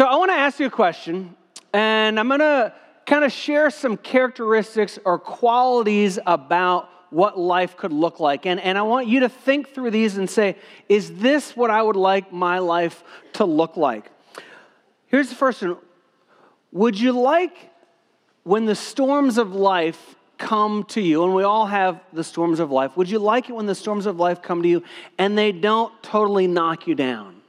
So I want to ask you a question, and I'm going to kind of share some characteristics or qualities about what life could look like. And, and I want you to think through these and say, is this what I would like my life to look like? Here's the first one Would you like when the storms of life come to you, and we all have the storms of life, would you like it when the storms of life come to you and they don't totally knock you down?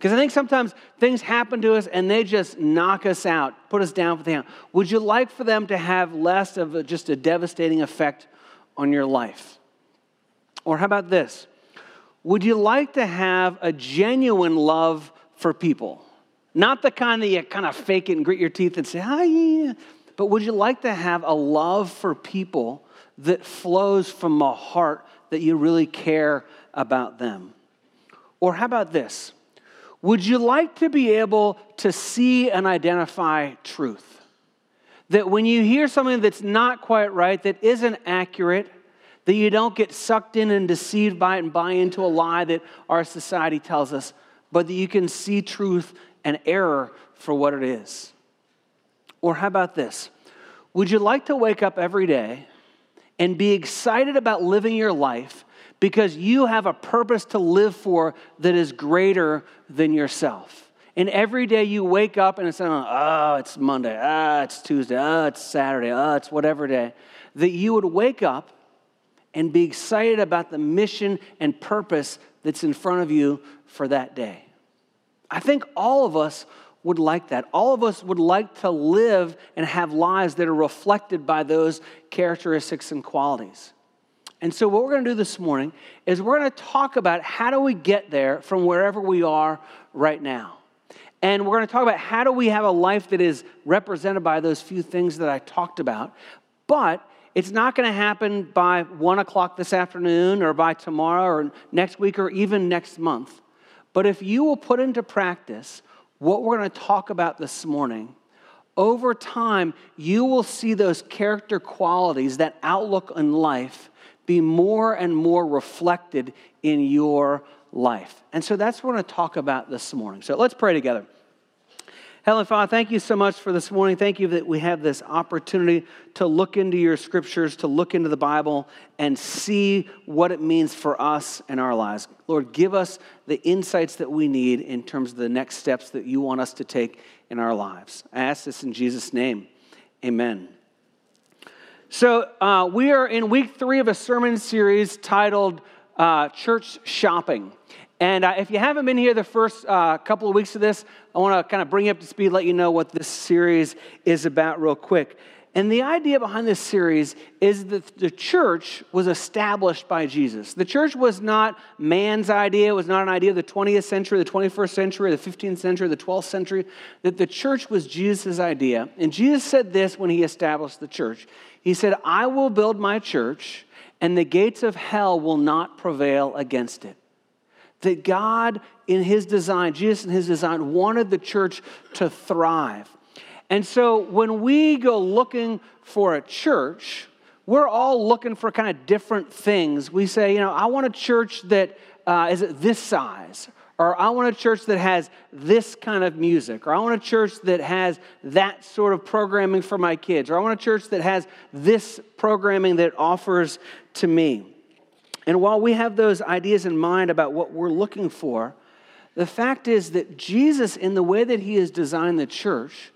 Because I think sometimes things happen to us and they just knock us out, put us down for the count. Would you like for them to have less of a, just a devastating effect on your life? Or how about this? Would you like to have a genuine love for people? Not the kind that you kind of fake it and grit your teeth and say, ah, yeah. But would you like to have a love for people that flows from a heart that you really care about them? Or how about this? Would you like to be able to see and identify truth? That when you hear something that's not quite right, that isn't accurate, that you don't get sucked in and deceived by it and buy into a lie that our society tells us, but that you can see truth and error for what it is. Or how about this? Would you like to wake up every day and be excited about living your life because you have a purpose to live for that is greater than yourself. And every day you wake up and it's, uh, oh, it's Monday, ah, oh, it's Tuesday, oh, it's Saturday, oh, it's whatever day, that you would wake up and be excited about the mission and purpose that's in front of you for that day. I think all of us would like that. All of us would like to live and have lives that are reflected by those characteristics and qualities. And so, what we're going to do this morning is we're going to talk about how do we get there from wherever we are right now. And we're going to talk about how do we have a life that is represented by those few things that I talked about. But it's not going to happen by one o'clock this afternoon or by tomorrow or next week or even next month. But if you will put into practice what we're going to talk about this morning, over time, you will see those character qualities, that outlook in life be more and more reflected in your life. And so that's what we're going to talk about this morning. So let's pray together. Heavenly Father, thank you so much for this morning. Thank you that we have this opportunity to look into your scriptures, to look into the Bible, and see what it means for us and our lives. Lord, give us the insights that we need in terms of the next steps that you want us to take in our lives. I ask this in Jesus' name. Amen. So, uh, we are in week three of a sermon series titled uh, Church Shopping. And uh, if you haven't been here the first uh, couple of weeks of this, I want to kind of bring you up to speed, let you know what this series is about, real quick. And the idea behind this series is that the church was established by Jesus. The church was not man's idea, it was not an idea of the 20th century, the 21st century, the 15th century, the 12th century. That the church was Jesus' idea. And Jesus said this when he established the church He said, I will build my church, and the gates of hell will not prevail against it. That God, in his design, Jesus in his design, wanted the church to thrive and so when we go looking for a church, we're all looking for kind of different things. We say, you know, I want a church that uh, is this size, or I want a church that has this kind of music, or I want a church that has that sort of programming for my kids, or I want a church that has this programming that offers to me. And while we have those ideas in mind about what we're looking for, the fact is that Jesus, in the way that he has designed the church,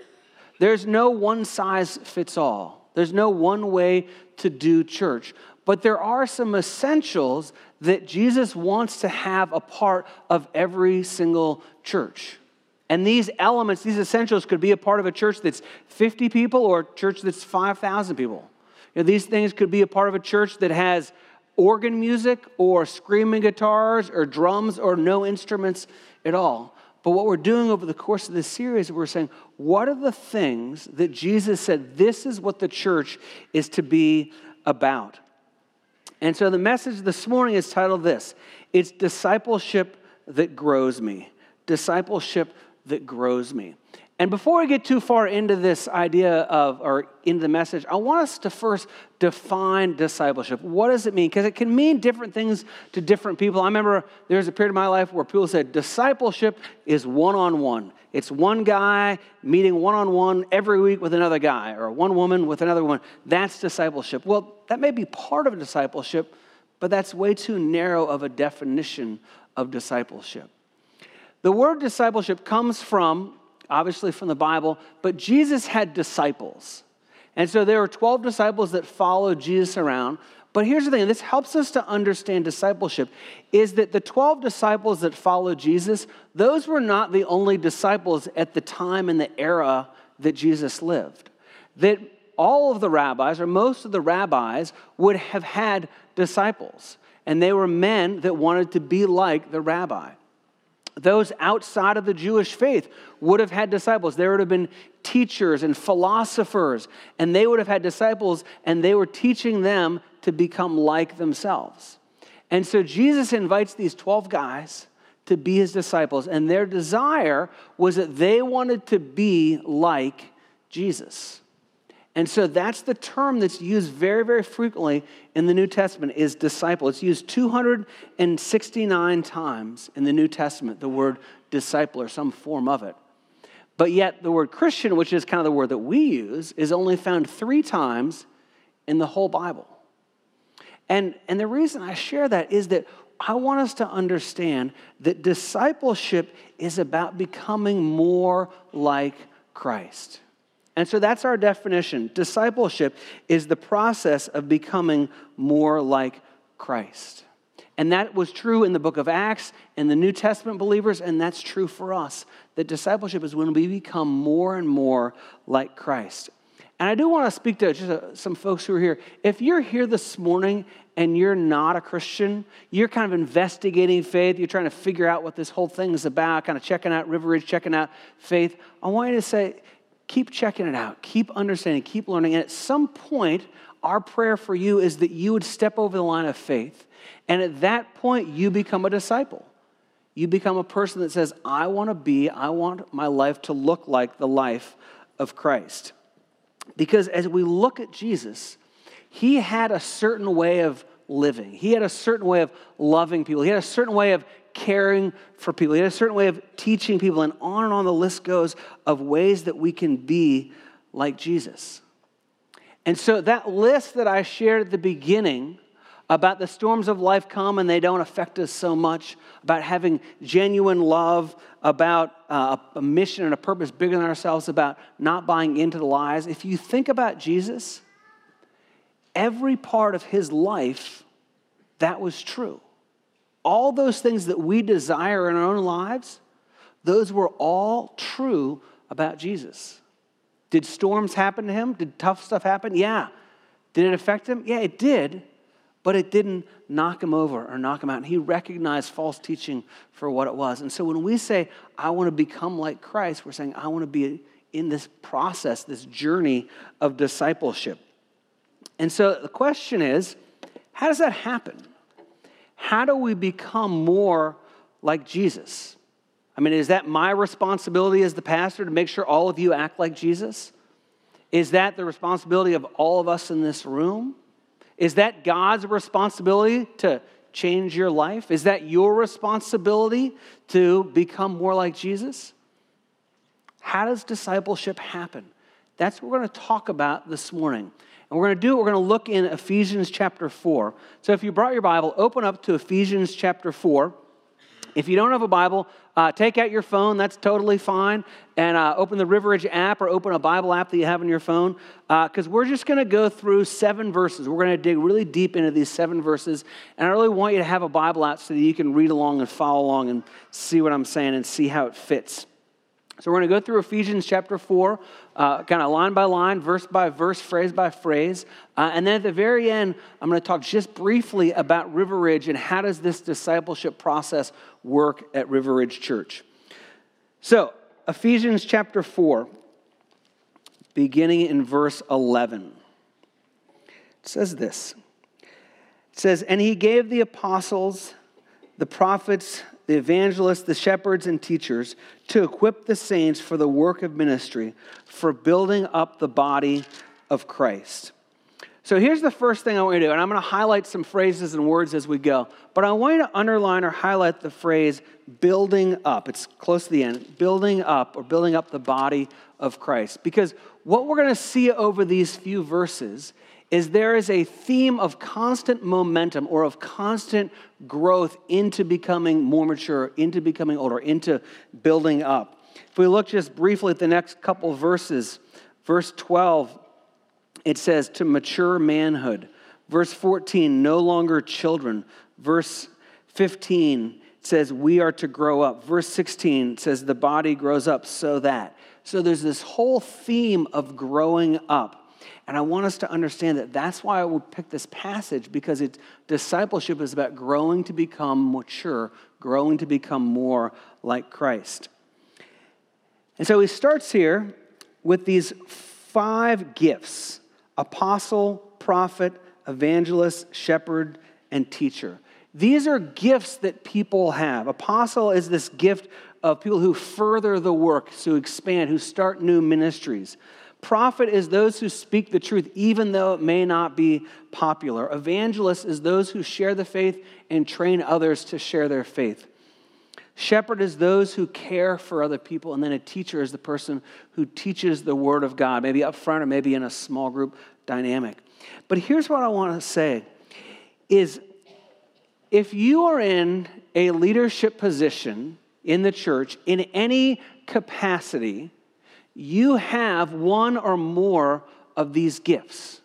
there's no one size fits all, there's no one way to do church. But there are some essentials that Jesus wants to have a part of every single church. And these elements, these essentials, could be a part of a church that's 50 people or a church that's 5,000 people. You know, these things could be a part of a church that has organ music or screaming guitars or drums or no instruments at all. But what we're doing over the course of this series, we're saying, what are the things that Jesus said this is what the church is to be about? And so the message this morning is titled this It's discipleship that grows me. Discipleship that grows me. And before we get too far into this idea of, or into the message, I want us to first define discipleship. What does it mean? Because it can mean different things to different people. I remember there was a period of my life where people said discipleship is one on one. It's one guy meeting one on one every week with another guy, or one woman with another woman. That's discipleship. Well, that may be part of discipleship, but that's way too narrow of a definition of discipleship. The word discipleship comes from obviously from the Bible, but Jesus had disciples. And so there were 12 disciples that followed Jesus around. But here's the thing this helps us to understand discipleship is that the 12 disciples that followed Jesus, those were not the only disciples at the time and the era that Jesus lived. That all of the rabbis, or most of the rabbis, would have had disciples. And they were men that wanted to be like the rabbi those outside of the Jewish faith would have had disciples. There would have been teachers and philosophers, and they would have had disciples, and they were teaching them to become like themselves. And so Jesus invites these 12 guys to be his disciples, and their desire was that they wanted to be like Jesus. And so that's the term that's used very, very frequently in the New Testament is disciple. It's used 269 times in the New Testament, the word disciple or some form of it. But yet the word Christian, which is kind of the word that we use, is only found three times in the whole Bible. And, and the reason I share that is that I want us to understand that discipleship is about becoming more like Christ. And so that's our definition. Discipleship is the process of becoming more like Christ. And that was true in the book of Acts and the New Testament believers, and that's true for us. That discipleship is when we become more and more like Christ. And I do want to speak to just uh, some folks who are here. If you're here this morning and you're not a Christian, you're kind of investigating faith, you're trying to figure out what this whole thing is about, kind of checking out River Ridge, checking out faith, I want you to say, keep checking it out, keep understanding, keep learning. And at some point, our prayer for you is that you would step over the line of faith. And at that point, you become a disciple. You become a person that says, I want to be, I want my life to look like the life of Christ. Because as we look at Jesus, he had a certain way of living, he had a certain way of loving people, he had a certain way of caring for people. He had a certain way of teaching people, and on and on the list goes of ways that we can be like Jesus. And so, that list that I shared at the beginning about the storms of life come and they don't affect us so much, about having genuine love, about uh, a mission and a purpose bigger than ourselves, about not buying into the lies. If you think about Jesus, every part of his life, that was true all those things that we desire in our own lives, those were all true about Jesus. Did storms happen to him? Did tough stuff happen? Yeah. Did it affect him? Yeah, it did, but it didn't knock him over or knock him out. And he recognized false teaching for what it was. And so when we say, I want to become like Christ, we're saying, I want to be in this process, this journey of discipleship. And so the question is, how does that happen? How do we become more like Jesus? I mean, is that my responsibility as the pastor to make sure all of you act like Jesus? Is that the responsibility of all of us in this room? Is that God's responsibility to change your life? Is that your responsibility to become more like Jesus? How does discipleship happen? That's what we're going to talk about this morning. And we're going to do, it, we're going to look in Ephesians chapter 4. So if you brought your Bible, open up to Ephesians chapter 4. If you don't have a Bible, uh, take out your phone. That's totally fine. And uh, open the River Ridge app or open a Bible app that you have on your phone. Because uh, we're just going to go through seven verses. We're going to dig really deep into these seven verses. And I really want you to have a Bible out so that you can read along and follow along and see what I'm saying and see how it fits. So we're going to go through Ephesians chapter 4, uh, kind of line by line, verse by verse, phrase by phrase. Uh, and then at the very end, I'm going to talk just briefly about River Ridge and how does this discipleship process work at River Ridge Church. So, Ephesians chapter 4, beginning in verse 11. It says this. It says, And he gave the apostles, the prophets, the evangelists, the shepherds, and teachers to equip the saints for the work of ministry, for building up the body of Christ. So here's the first thing I want you to do, and I'm going to highlight some phrases and words as we go. But I want you to underline or highlight the phrase building up. It's close to the end. Building up or building up the body of Christ. Because what we're going to see over these few verses is there is a theme of constant momentum or of constant growth into becoming more mature, into becoming older, into building up. If we look just briefly at the next couple verses, verse 12, it says, to mature manhood. Verse 14, no longer children. Verse 15 it says, we are to grow up. Verse 16 says, the body grows up so that. So there's this whole theme of growing up. And I want us to understand that that's why I would pick this passage because it's, discipleship is about growing to become mature, growing to become more like Christ. And so he starts here with these five gifts apostle, prophet, evangelist, shepherd, and teacher. These are gifts that people have. Apostle is this gift of people who further the work, who expand, who start new ministries. Prophet is those who speak the truth, even though it may not be popular. Evangelist is those who share the faith and train others to share their faith. Shepherd is those who care for other people, and then a teacher is the person who teaches the Word of God, maybe up front or maybe in a small group dynamic. But here's what I want to say is if you are in a leadership position in the church in any capacity, you have one or more of these gifts.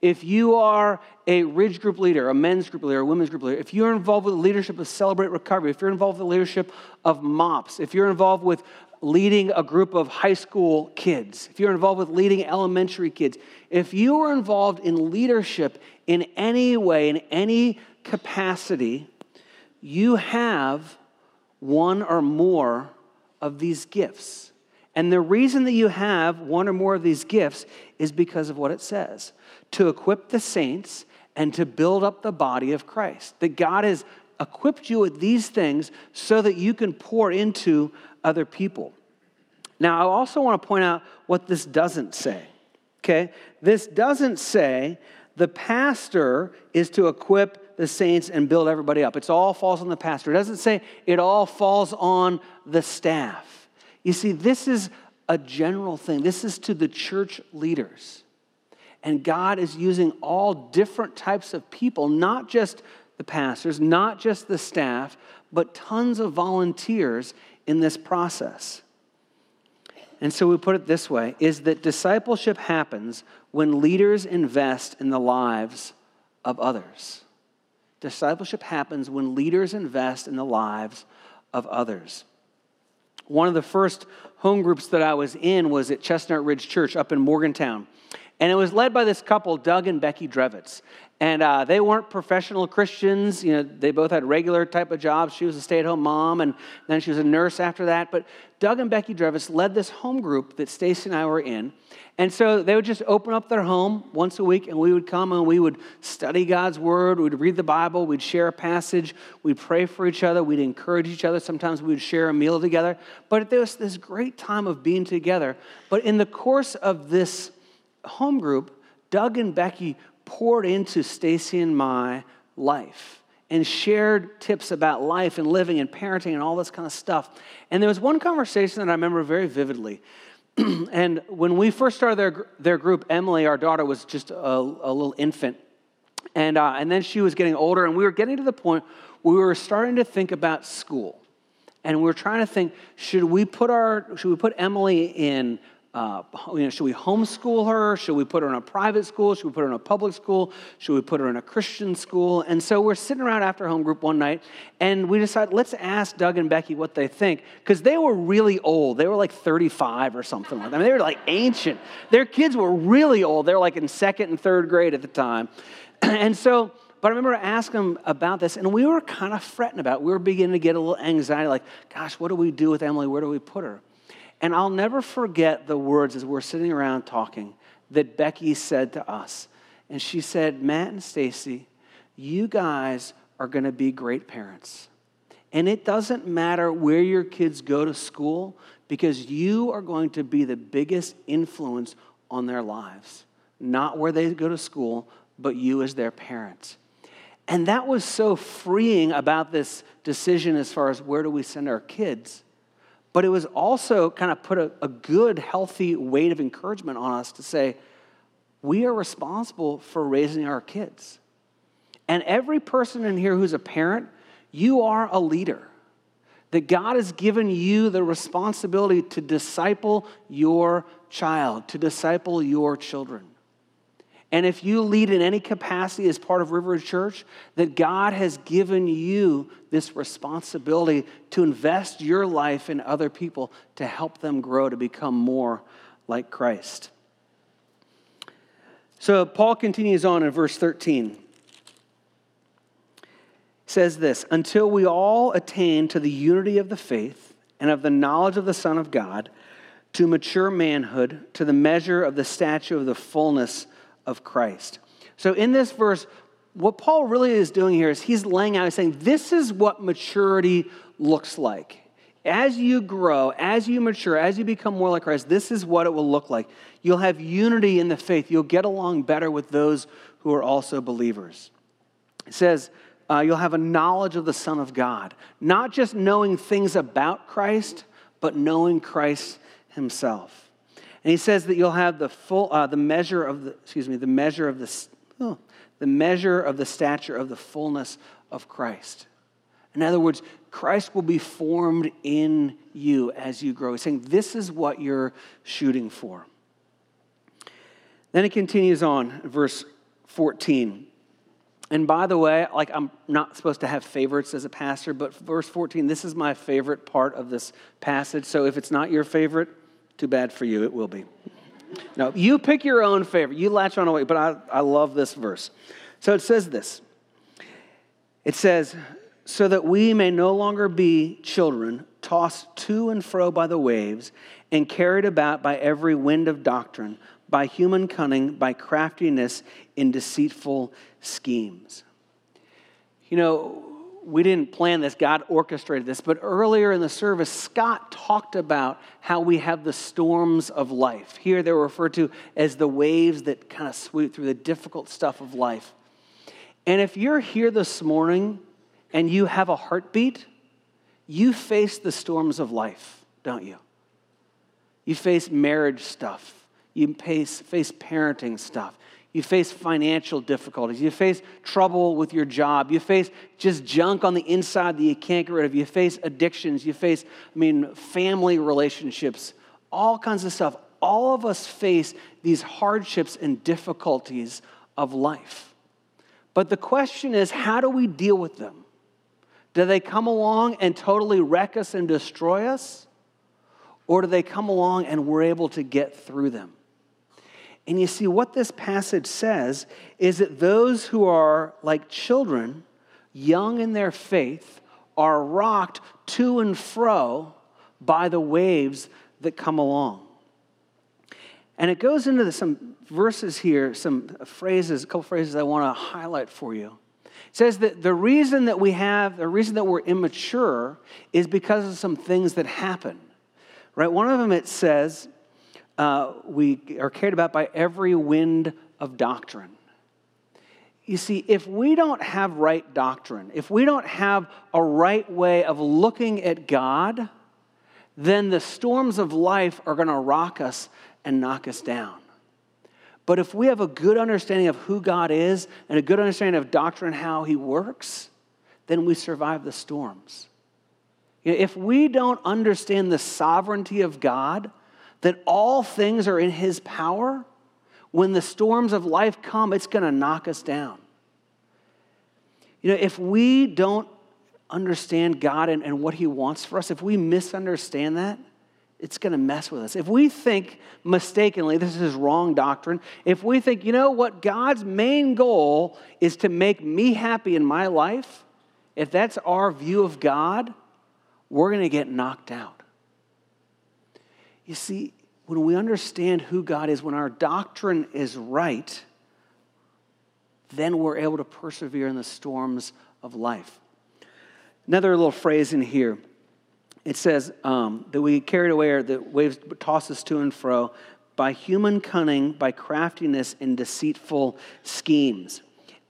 If you are a Ridge group leader, a men's group leader, a women's group leader, if you're involved with the leadership of Celebrate Recovery, if you're involved with the leadership of MOPS, if you're involved with leading a group of high school kids, if you're involved with leading elementary kids, if you are involved in leadership in any way, in any capacity, you have one or more of these gifts. And the reason that you have one or more of these gifts is because of what it says to equip the saints and to build up the body of Christ. That God has equipped you with these things so that you can pour into other people. Now, I also want to point out what this doesn't say. Okay? This doesn't say the pastor is to equip the saints and build everybody up. It all falls on the pastor. It doesn't say it all falls on the staff. You see, this is a general thing, this is to the church leaders. And God is using all different types of people, not just the pastors, not just the staff, but tons of volunteers in this process. And so we put it this way is that discipleship happens when leaders invest in the lives of others. Discipleship happens when leaders invest in the lives of others. One of the first home groups that I was in was at Chestnut Ridge Church up in Morgantown. And it was led by this couple, Doug and Becky Drevitz. And uh, they weren't professional Christians. You know, they both had regular type of jobs. She was a stay-at-home mom, and then she was a nurse after that. But Doug and Becky Drevitz led this home group that Stacy and I were in. And so they would just open up their home once a week, and we would come and we would study God's word. We'd read the Bible. We'd share a passage. We'd pray for each other. We'd encourage each other. Sometimes we would share a meal together. But there was this great time of being together. But in the course of this home group, Doug and Becky poured into Stacy and my life and shared tips about life and living and parenting and all this kind of stuff. And there was one conversation that I remember very vividly. and when we first started their, their group, Emily, our daughter, was just a, a little infant. And, uh, and then she was getting older, and we were getting to the point where we were starting to think about school. And we were trying to think should we put, our, should we put Emily in uh, you know, should we homeschool her? Should we put her in a private school? Should we put her in a public school? Should we put her in a Christian school? And so we're sitting around after home group one night, and we decided let's ask Doug and Becky what they think because they were really old. They were like 35 or something like that. I mean, they were like ancient. Their kids were really old. They were like in second and third grade at the time, and so. But I remember asking them about this, and we were kind of fretting about. It. We were beginning to get a little anxiety, like, "Gosh, what do we do with Emily? Where do we put her?" And I'll never forget the words as we're sitting around talking that Becky said to us. And she said, Matt and Stacy, you guys are going to be great parents. And it doesn't matter where your kids go to school because you are going to be the biggest influence on their lives. Not where they go to school, but you as their parents. And that was so freeing about this decision as far as where do we send our kids. But it was also kind of put a, a good, healthy weight of encouragement on us to say, we are responsible for raising our kids. And every person in here who's a parent, you are a leader. That God has given you the responsibility to disciple your child, to disciple your children. And if you lead in any capacity as part of River Church, that God has given you this responsibility to invest your life in other people to help them grow to become more like Christ. So Paul continues on in verse 13 says this until we all attain to the unity of the faith and of the knowledge of the Son of God, to mature manhood, to the measure of the stature of the fullness of Christ. So, in this verse, what Paul really is doing here is he's laying out, he's saying, This is what maturity looks like. As you grow, as you mature, as you become more like Christ, this is what it will look like. You'll have unity in the faith. You'll get along better with those who are also believers. It says, uh, you'll have a knowledge of the Son of God. Not just knowing things about Christ, but knowing Christ himself. And he says that you'll have the full, uh, the measure of the, excuse me, the measure of the, oh, the measure of the stature of the fullness of Christ. In other words, Christ will be formed in you as you grow. He's saying this is what you're shooting for. Then it continues on, verse 14. And by the way, like I'm not supposed to have favorites as a pastor, but verse 14, this is my favorite part of this passage. So if it's not your favorite, too bad for you, it will be. No, you pick your own favorite. You latch on away, but I, I love this verse. So it says this It says, So that we may no longer be children, tossed to and fro by the waves, and carried about by every wind of doctrine by human cunning, by craftiness in deceitful schemes. You know, we didn't plan this, God orchestrated this, but earlier in the service, Scott talked about how we have the storms of life. Here they're referred to as the waves that kind of sweep through the difficult stuff of life. And if you're here this morning and you have a heartbeat, you face the storms of life, don't you? You face marriage stuff. You face, face parenting stuff. You face financial difficulties. You face trouble with your job. You face just junk on the inside that you can't get rid of. You face addictions. You face, I mean, family relationships, all kinds of stuff. All of us face these hardships and difficulties of life. But the question is, how do we deal with them? Do they come along and totally wreck us and destroy us? Or do they come along and we're able to get through them? And you see, what this passage says is that those who are like children, young in their faith, are rocked to and fro by the waves that come along. And it goes into some verses here, some phrases, a couple phrases I want to highlight for you. It says that the reason that we have, the reason that we're immature is because of some things that happen. Right? One of them it says, uh, we are cared about by every wind of doctrine. You see, if we don't have right doctrine, if we don't have a right way of looking at God, then the storms of life are going to rock us and knock us down. But if we have a good understanding of who God is and a good understanding of doctrine, how He works, then we survive the storms. if we don't understand the sovereignty of God, that all things are in His power, when the storms of life come, it's going to knock us down. You know, if we don't understand God and, and what He wants for us, if we misunderstand that, it's going to mess with us. If we think mistakenly, this is wrong doctrine, if we think, you know what, God's main goal is to make me happy in my life, if that's our view of God, we're going to get knocked out. You see, when we understand who God is, when our doctrine is right, then we're able to persevere in the storms of life. Another little phrase in here. It says um, that we carried away, or the waves toss us to and fro by human cunning, by craftiness, and deceitful schemes.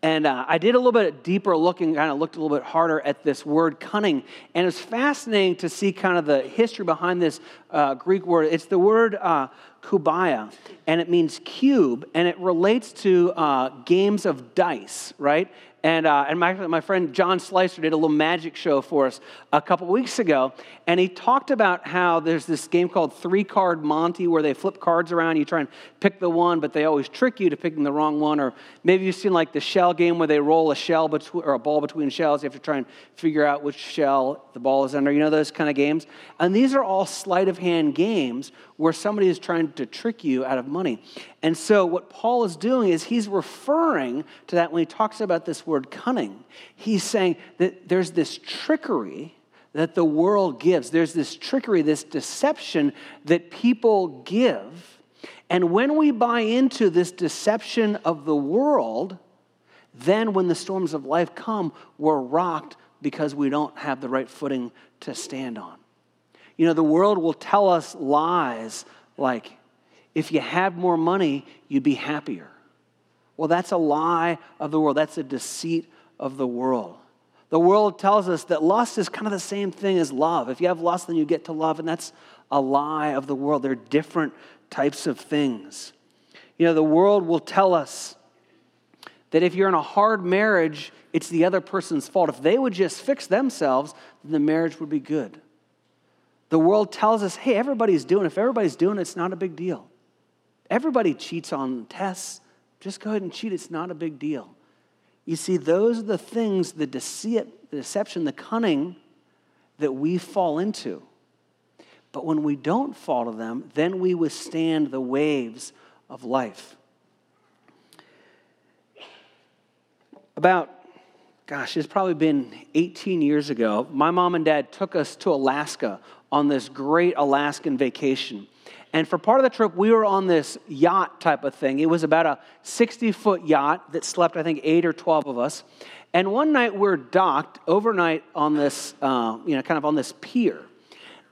And uh, I did a little bit deeper looking, kind of looked a little bit harder at this word cunning. And it's fascinating to see kind of the history behind this uh, Greek word. It's the word uh, kubeia, and it means cube, and it relates to uh, games of dice, right? And, uh, and my, my friend John Slicer did a little magic show for us a couple weeks ago. And he talked about how there's this game called Three Card Monte where they flip cards around. You try and pick the one, but they always trick you to picking the wrong one. Or maybe you've seen like the shell game where they roll a shell between, or a ball between shells. You have to try and figure out which shell the ball is under. You know those kind of games? And these are all sleight of hand games where somebody is trying to trick you out of money. And so, what Paul is doing is he's referring to that when he talks about this word cunning. He's saying that there's this trickery that the world gives, there's this trickery, this deception that people give. And when we buy into this deception of the world, then when the storms of life come, we're rocked because we don't have the right footing to stand on. You know, the world will tell us lies like, if you had more money, you'd be happier. Well, that's a lie of the world. That's a deceit of the world. The world tells us that lust is kind of the same thing as love. If you have lust, then you get to love, and that's a lie of the world. They're different types of things. You know, the world will tell us that if you're in a hard marriage, it's the other person's fault. If they would just fix themselves, then the marriage would be good. The world tells us, hey, everybody's doing it. If everybody's doing it, it's not a big deal. Everybody cheats on tests. Just go ahead and cheat. It's not a big deal. You see, those are the things, the deceit, the deception, the cunning that we fall into. But when we don't fall to them, then we withstand the waves of life. About gosh, it's probably been 18 years ago, my mom and dad took us to Alaska on this great Alaskan vacation. And for part of the trip, we were on this yacht type of thing. It was about a 60 foot yacht that slept, I think, eight or 12 of us. And one night we're docked overnight on this, uh, you know, kind of on this pier.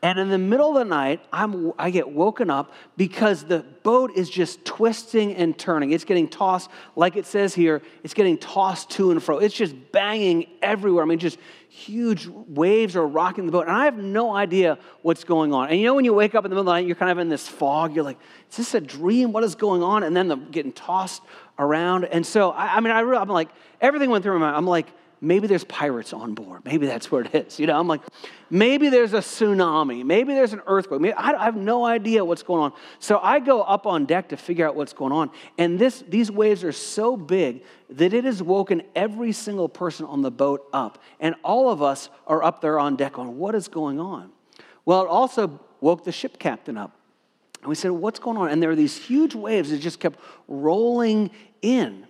And in the middle of the night, I'm, I get woken up because the boat is just twisting and turning. It's getting tossed, like it says here, it's getting tossed to and fro. It's just banging everywhere. I mean, just huge waves are rocking the boat. And I have no idea what's going on. And you know, when you wake up in the middle of the night, you're kind of in this fog. You're like, is this a dream? What is going on? And then the getting tossed around. And so, I, I mean, I I'm like, everything went through my mind. I'm like, maybe there's pirates on board. Maybe that's where it is. You know, I'm like, maybe there's a tsunami. Maybe there's an earthquake. Maybe, I have no idea what's going on. So I go up on deck to figure out what's going on. And this, these waves are so big that it has woken every single person on the boat up. And all of us are up there on deck on what is going on. Well, it also woke the ship captain up. And we said, What's going on? And there are these huge waves that just kept rolling in.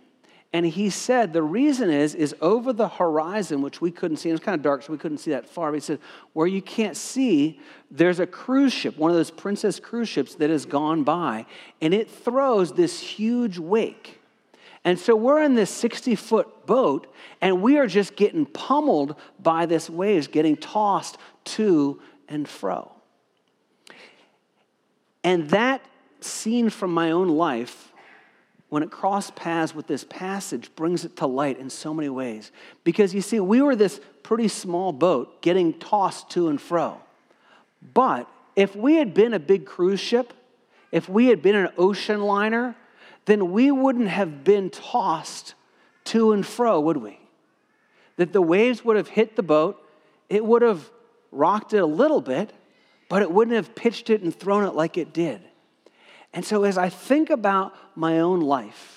And he said the reason is, is over the horizon, which we couldn't see, it was kind of dark, so we couldn't see that far. But he said, where you can't see, there's a cruise ship, one of those princess cruise ships that has gone by, and it throws this huge wake. And so we're in this 60 foot boat, and we are just getting pummeled by this waves, getting tossed to and fro. And that scene from my own life when it crossed paths with this passage, brings it to light in so many ways. Because you see, we were this pretty small boat getting tossed to and fro. But if we had been a big cruise ship, if we had been an ocean liner, then we wouldn't have been tossed to and fro, would we? That the waves would have hit the boat, it would have rocked it a little bit, but it wouldn't have pitched it and thrown it like it did. And so, as I think about my own life,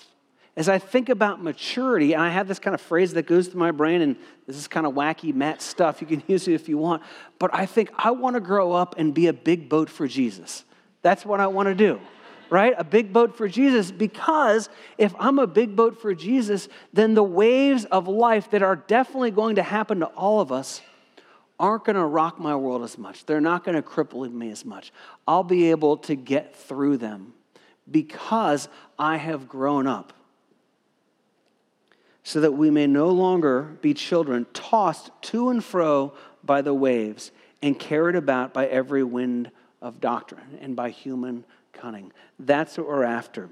as I think about maturity, and I have this kind of phrase that goes through my brain, and this is kind of wacky Matt stuff. You can use it if you want. But I think I want to grow up and be a big boat for Jesus. That's what I want to do, right? A big boat for Jesus, because if I'm a big boat for Jesus, then the waves of life that are definitely going to happen to all of us aren't going to rock my world as much. They're not going to cripple me as much. I'll be able to get through them because I have grown up. So that we may no longer be children tossed to and fro by the waves and carried about by every wind of doctrine and by human cunning. That's what we're after.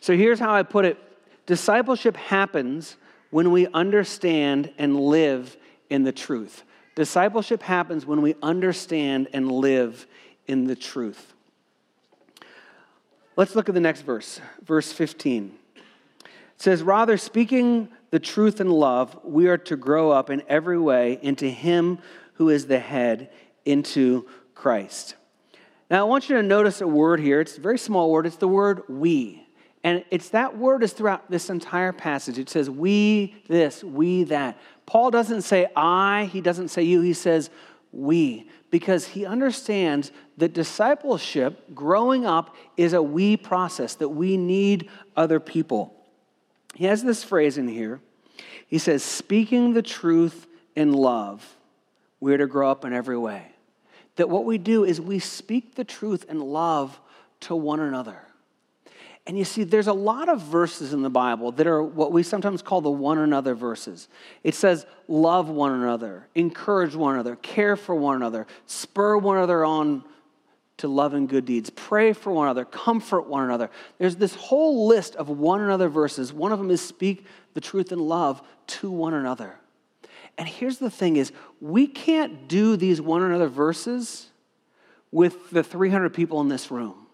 So here's how I put it discipleship happens when we understand and live in the truth. Discipleship happens when we understand and live in the truth. Let's look at the next verse, verse 15. It says, Rather, speaking the truth in love, we are to grow up in every way into Him who is the head, into Christ. Now, I want you to notice a word here. It's a very small word. It's the word we. And it's that word is throughout this entire passage. It says, we this, we that. Paul doesn't say I, he doesn't say you, he says we, because he understands that discipleship, growing up, is a we process, that we need other people. He has this phrase in here. He says, speaking the truth in love, we're to grow up in every way. That what we do is we speak the truth in love to one another. And you see, there's a lot of verses in the Bible that are what we sometimes call the one another verses. It says, love one another, encourage one another, care for one another, spur one another on to love and good deeds, pray for one another, comfort one another. There's this whole list of one another verses. One of them is speak the truth in love to one another. And here's the thing is we can't do these one another verses with the 300 people in this room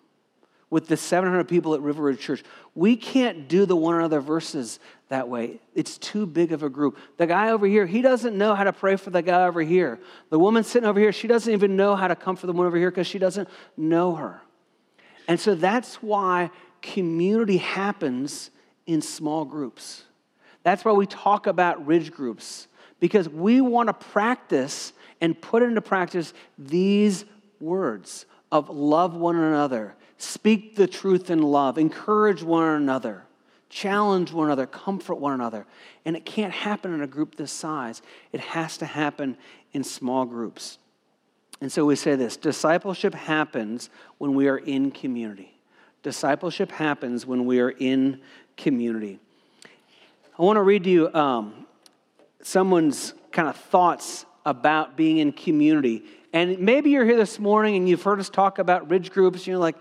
with the 700 people at River Ridge Church. We can't do the one another verses that way. It's too big of a group. The guy over here, he doesn't know how to pray for the guy over here. The woman sitting over here, she doesn't even know how to comfort the one over here because she doesn't know her. And so that's why community happens in small groups. That's why we talk about ridge groups because we want to practice and put into practice these words of love one another Speak the truth in love, encourage one another, challenge one another, comfort one another. And it can't happen in a group this size, it has to happen in small groups. And so we say this discipleship happens when we are in community. Discipleship happens when we are in community. I want to read to you um, someone's kind of thoughts about being in community and maybe you're here this morning and you've heard us talk about ridge groups, and you're like,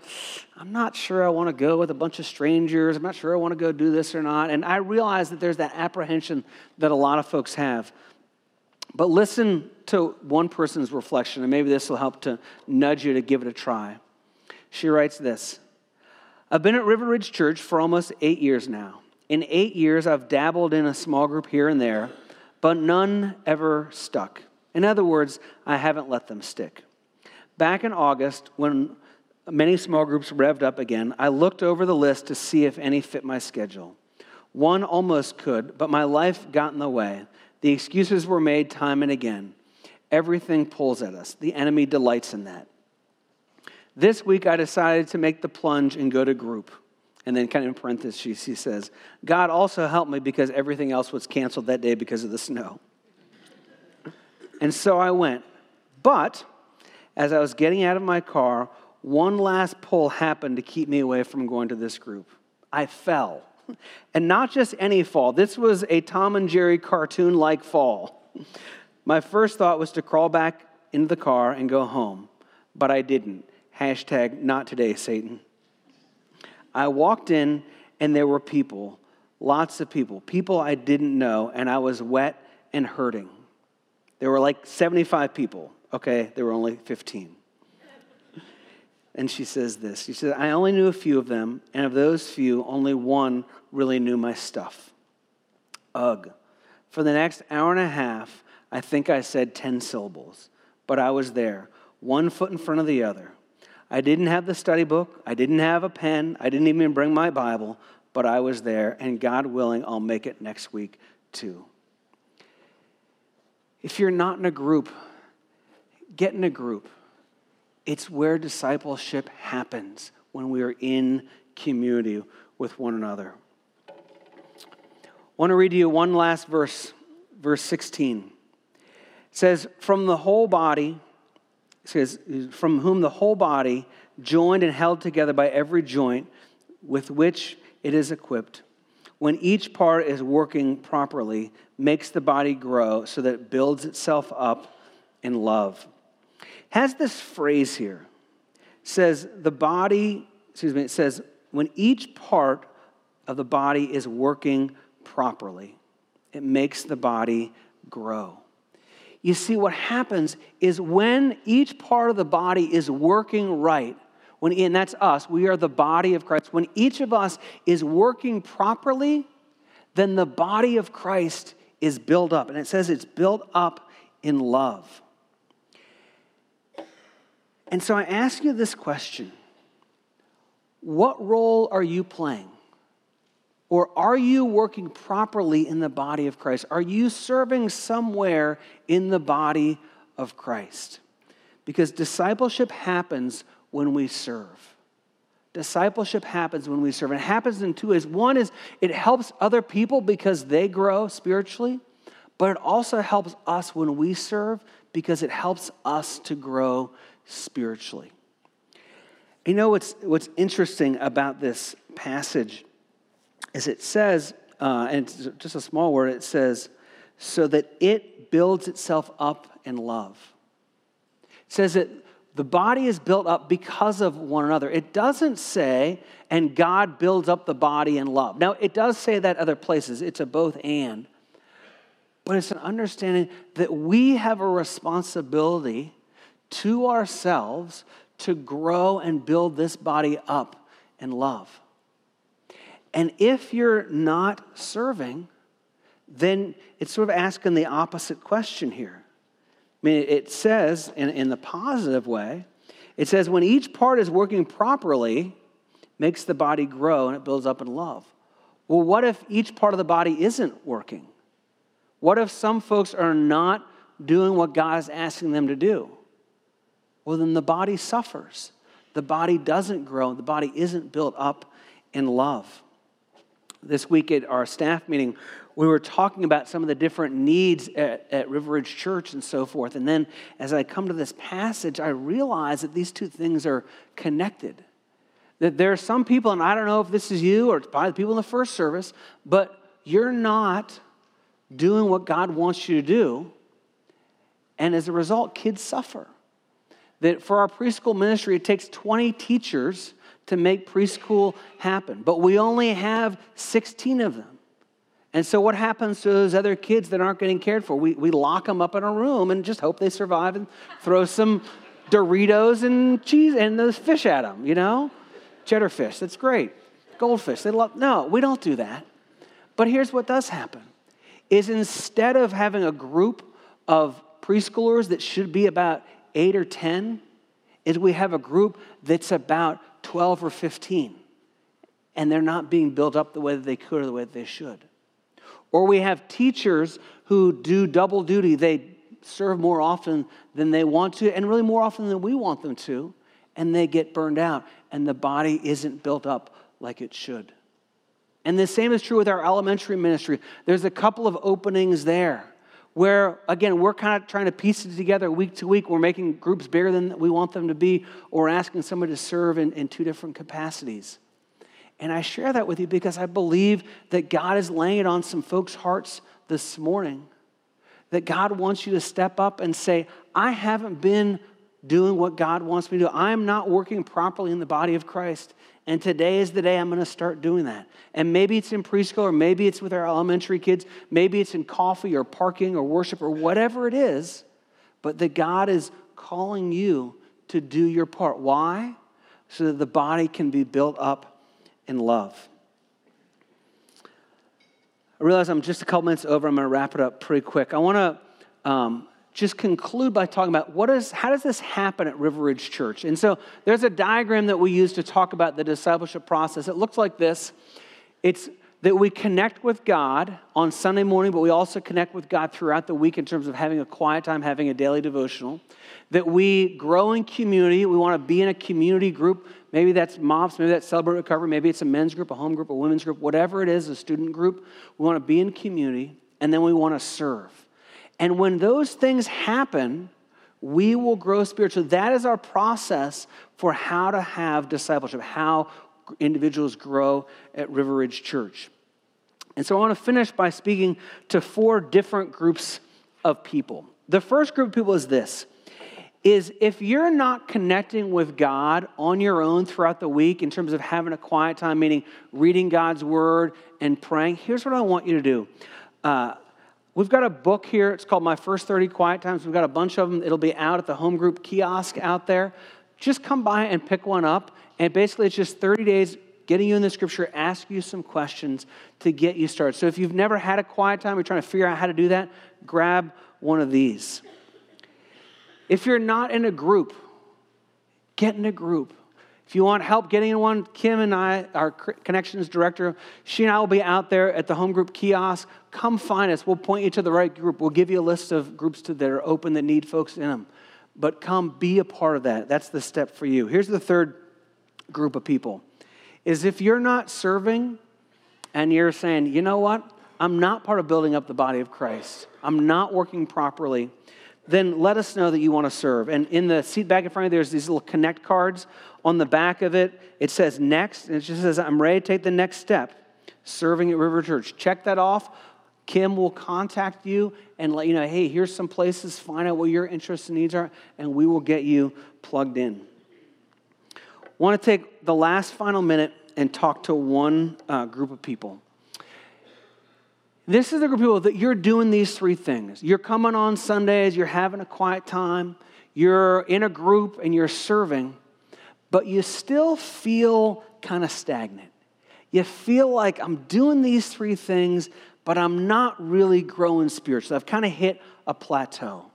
I'm not sure I want to go with a bunch of strangers. I'm not sure I want to go do this or not. And I realize that there's that apprehension that a lot of folks have. But listen to one person's reflection, and maybe this will help to nudge you to give it a try. She writes this I've been at River Ridge Church for almost eight years now. In eight years, I've dabbled in a small group here and there, but none ever stuck. In other words, I haven't let them stick. Back in August, when many small groups revved up again, I looked over the list to see if any fit my schedule. One almost could, but my life got in the way. The excuses were made time and again. Everything pulls at us. The enemy delights in that. This week, I decided to make the plunge and go to group. And then, kind of in parentheses, she says, God also helped me because everything else was canceled that day because of the snow. And so I went. But as I was getting out of my car, one last pull happened to keep me away from going to this group. I fell. And not just any fall, this was a Tom and Jerry cartoon like fall. My first thought was to crawl back into the car and go home, but I didn't. Hashtag not today, Satan. I walked in and there were people, lots of people, people I didn't know, and I was wet and hurting. There were like 75 people. Okay, there were only 15. And she says this She said, I only knew a few of them, and of those few, only one really knew my stuff. Ugh. For the next hour and a half, I think I said 10 syllables, but I was there, one foot in front of the other. I didn't have the study book, I didn't have a pen, I didn't even bring my Bible, but I was there, and God willing, I'll make it next week too. If you're not in a group, get in a group. It's where discipleship happens when we are in community with one another. I want to read you one last verse, verse 16. It says, From the whole body, says, from whom the whole body, joined and held together by every joint with which it is equipped, when each part is working properly, makes the body grow so that it builds itself up in love. Has this phrase here says the body, excuse me, it says when each part of the body is working properly, it makes the body grow. You see, what happens is when each part of the body is working right, when, and that's us, we are the body of Christ. When each of us is working properly, then the body of Christ is built up. And it says it's built up in love. And so I ask you this question What role are you playing? Or are you working properly in the body of Christ? Are you serving somewhere in the body of Christ? Because discipleship happens when we serve. Discipleship happens when we serve. And it happens in two ways. One is it helps other people because they grow spiritually, but it also helps us when we serve because it helps us to grow spiritually. You know what's, what's interesting about this passage is it says, uh, and it's just a small word, it says, so that it builds itself up in love. It says that the body is built up because of one another. It doesn't say, and God builds up the body in love. Now, it does say that other places. It's a both and. But it's an understanding that we have a responsibility to ourselves to grow and build this body up in love. And if you're not serving, then it's sort of asking the opposite question here. I mean, it says in, in the positive way, it says when each part is working properly, makes the body grow and it builds up in love. Well, what if each part of the body isn't working? What if some folks are not doing what God is asking them to do? Well, then the body suffers. The body doesn't grow. The body isn't built up in love. This week at our staff meeting, we were talking about some of the different needs at, at River Ridge Church and so forth. And then as I come to this passage, I realize that these two things are connected. That there are some people, and I don't know if this is you or probably the people in the first service, but you're not doing what God wants you to do. And as a result, kids suffer. That for our preschool ministry, it takes 20 teachers to make preschool happen, but we only have 16 of them. And so, what happens to those other kids that aren't getting cared for? We, we lock them up in a room and just hope they survive and throw some Doritos and cheese and those fish at them, you know? Cheddar fish, that's great. Goldfish, they love. No, we don't do that. But here's what does happen is instead of having a group of preschoolers that should be about eight or 10, is we have a group that's about 12 or 15. And they're not being built up the way that they could or the way that they should. Or we have teachers who do double duty. They serve more often than they want to, and really more often than we want them to, and they get burned out, and the body isn't built up like it should. And the same is true with our elementary ministry. There's a couple of openings there where, again, we're kind of trying to piece it together week to week. We're making groups bigger than we want them to be, or asking somebody to serve in, in two different capacities. And I share that with you because I believe that God is laying it on some folks' hearts this morning. That God wants you to step up and say, I haven't been doing what God wants me to do. I'm not working properly in the body of Christ. And today is the day I'm going to start doing that. And maybe it's in preschool, or maybe it's with our elementary kids, maybe it's in coffee or parking or worship or whatever it is, but that God is calling you to do your part. Why? So that the body can be built up in love. I realize I'm just a couple minutes over. I'm going to wrap it up pretty quick. I want to um, just conclude by talking about what is, how does this happen at River Ridge Church? And so there's a diagram that we use to talk about the discipleship process. It looks like this. It's that we connect with God on Sunday morning, but we also connect with God throughout the week in terms of having a quiet time, having a daily devotional. That we grow in community. We want to be in a community group Maybe that's MOPS, maybe that's Celebrate Recovery, maybe it's a men's group, a home group, a women's group, whatever it is, a student group. We want to be in community and then we want to serve. And when those things happen, we will grow spiritually. That is our process for how to have discipleship, how individuals grow at River Ridge Church. And so I want to finish by speaking to four different groups of people. The first group of people is this is if you're not connecting with God on your own throughout the week in terms of having a quiet time, meaning reading God's word and praying, here's what I want you to do. Uh, we've got a book here. It's called My First 30 Quiet Times. We've got a bunch of them. It'll be out at the home group kiosk out there. Just come by and pick one up. And basically, it's just 30 days getting you in the scripture, ask you some questions to get you started. So if you've never had a quiet time, you're trying to figure out how to do that, grab one of these. If you're not in a group, get in a group. If you want help getting in one, Kim and I, our connections director, she and I will be out there at the home group kiosk. Come find us. We'll point you to the right group. We'll give you a list of groups that are open that need folks in them. But come be a part of that. That's the step for you. Here's the third group of people is if you're not serving and you're saying, you know what? I'm not part of building up the body of Christ. I'm not working properly then let us know that you want to serve. And in the seat back in front of you, there's these little connect cards. On the back of it, it says next, and it just says, I'm ready to take the next step, serving at River Church. Check that off. Kim will contact you and let you know, hey, here's some places, find out what your interests and needs are, and we will get you plugged in. want to take the last final minute and talk to one uh, group of people. This is the group of people that you're doing these three things. You're coming on Sundays, you're having a quiet time, you're in a group and you're serving, but you still feel kind of stagnant. You feel like I'm doing these three things, but I'm not really growing spiritually. I've kind of hit a plateau.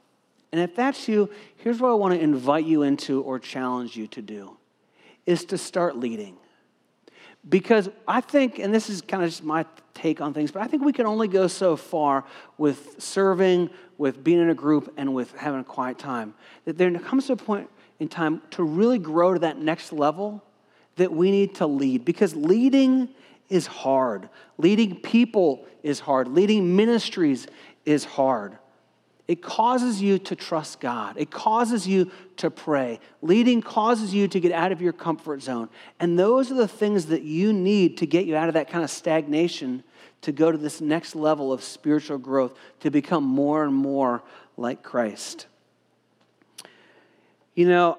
And if that's you, here's what I want to invite you into or challenge you to do is to start leading. Because I think, and this is kind of just my take on things, but I think we can only go so far with serving, with being in a group, and with having a quiet time. That there comes to a point in time to really grow to that next level that we need to lead. Because leading is hard, leading people is hard, leading ministries is hard. It causes you to trust God. It causes you to pray. Leading causes you to get out of your comfort zone. And those are the things that you need to get you out of that kind of stagnation to go to this next level of spiritual growth, to become more and more like Christ. You know,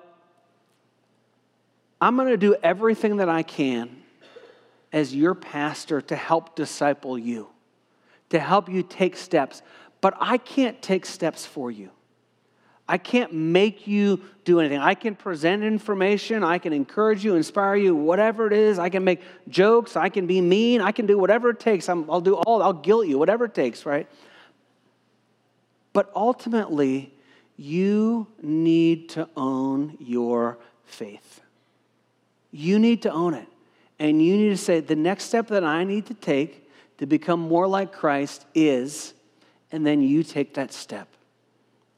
I'm going to do everything that I can as your pastor to help disciple you, to help you take steps but I can't take steps for you. I can't make you do anything. I can present information, I can encourage you, inspire you, whatever it is. I can make jokes, I can be mean, I can do whatever it takes. i will do all, I'll guilt you, whatever it takes, right? But ultimately, you need to own your faith. You need to own it. And you need to say, the next step that I need to take to become more like Christ is and then you take that step.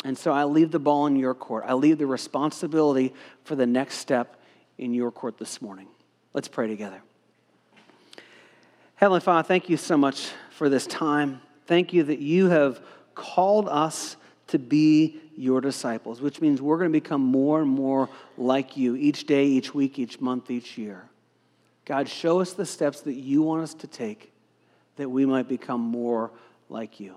And so I leave the ball in your court. I leave the responsibility for the next step in your court this morning. Let's pray together. Heavenly Father, thank you so much for this time. Thank you that you have called us to be your disciples, which means we're going to become more and more like you each day, each week, each month, each year. God, show us the steps that you want us to take that we might become more like you.